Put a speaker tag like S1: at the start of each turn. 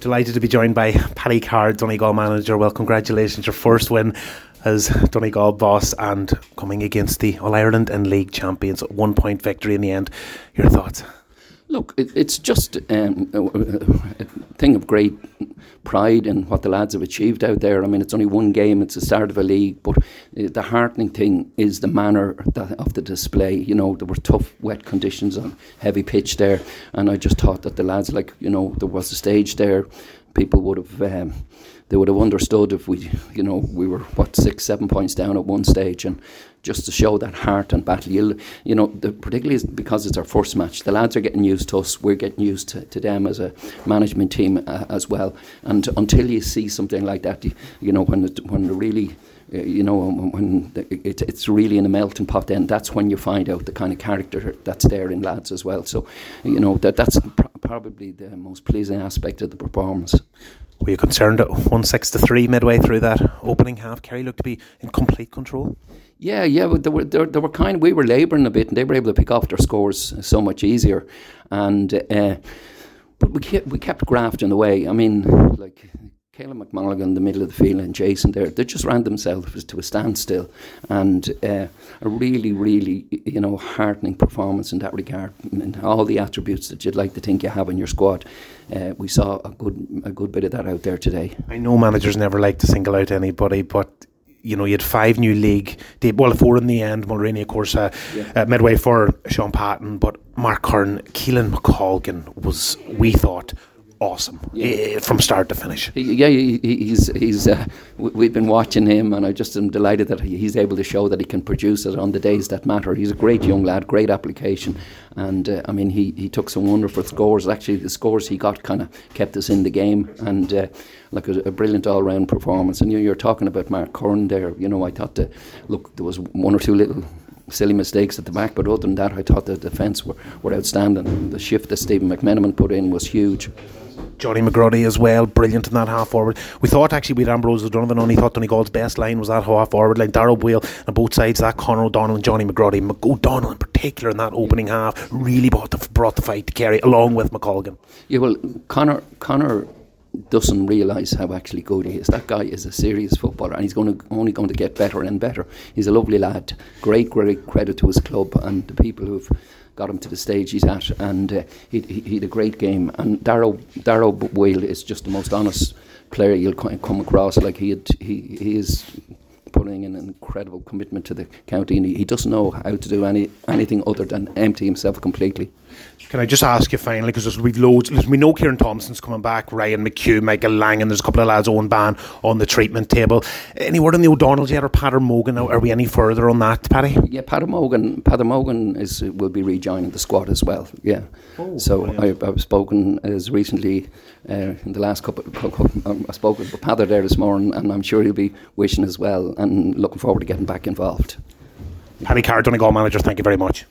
S1: Delighted to be joined by Paddy Carr, Donegal manager. Well, congratulations, your first win as Donegal boss and coming against the All Ireland and League champions. One point victory in the end. Your thoughts?
S2: Look, it, it's just um, a, thing of great pride in what the lads have achieved out there. I mean, it's only one game, it's the start of a league, but uh, the heartening thing is the manner that, of the display. You know, there were tough, wet conditions on heavy pitch there, and I just thought that the lads, like, you know, there was a stage there, people would have. Um, they would have understood if we, you know, we were what six, seven points down at one stage, and just to show that heart and battle. You'll, you know, the, particularly because it's our first match, the lads are getting used to us. We're getting used to, to them as a management team uh, as well. And until you see something like that, you, you know, when it, when really uh, you know, when it, it's really in a melting pot, then that's when you find out the kind of character that's there in lads as well. So, you know, that that's probably the most pleasing aspect of the performance.
S1: Were you concerned at one six to three midway through that opening half? Kerry looked to be in complete control.
S2: Yeah, yeah, but they were they, they were kind. We were labouring a bit, and they were able to pick off their scores so much easier. And uh, but we kept we kept grafting away. I mean, like Caolan McColgan in the middle of the field and Jason there, they just ran themselves to a standstill. And uh, a really, really, you know, heartening performance in that regard. And all the attributes that you'd like to think you have in your squad. Uh, we saw a good, a good bit of that out there today.
S1: I know managers never like to single out anybody, but you know, you had five new league, well, four in the end. Mulroney, of course, uh, yeah. uh, midway for Sean Patton, but Mark Curran, Caolan McColgan was, we thought, awesome yeah. from start to finish.
S2: Yeah, he's he's. Uh, we've been watching him, and I just am delighted that he's able to show that he can produce it on the days that matter. He's a great young lad, great application, and uh, I mean he, he took some wonderful scores. Actually, the scores he got kind of kept us in the game, and uh, like a, a brilliant all round performance. And you, you're talking about Mark Curran there. You know, I thought that look there was one or two little silly mistakes at the back, but other than that, I thought the defence were, were outstanding. The shift that Stephen McMenamin put in was huge.
S1: Johnny McGrody as well, brilliant in that half forward. We thought actually with Ambrose O'Donovan on, he thought Donegal's best line was that half forward line. Daire Boyle on both sides, that Conor O'Donnell and Johnny McGrody. O'Donnell in particular in that opening half really brought the, brought the fight to Kerry along with McColgan.
S2: Yeah, well, Conor, Conor doesn't realise how actually good he is. That guy is a serious footballer, and he's going to only going to get better and better. He's a lovely lad. Great, great credit to his club and the people who've got him to the stage he's at, and uh, he, he, he had a great game. And Daire Daire Boyle is just the most honest player you'll come across. Like he had, he he is putting in an incredible commitment to the county, and he, he doesn't know how to do any anything other than empty himself completely.
S1: Can I just ask you finally, because we've loads, we know Ciaran Thompson's coming back, Ryan McHugh, Michael Lang, and there's a couple of lads, Eoghan Bán, on the treatment table. Any word on the O'Donnells yet, or Peadar Mogan? Are we any further on that, Paddy?
S2: Yeah, Peadar Mogan, Peadar Mogan is, will be rejoining the squad as well, yeah. Oh, so I, I've spoken as recently uh, in the last couple, um, I spoke with Peadar there this morning, and I'm sure he'll be wishing as well, and looking forward to getting back involved.
S1: Paddy Carr, Donegal manager, thank you very much.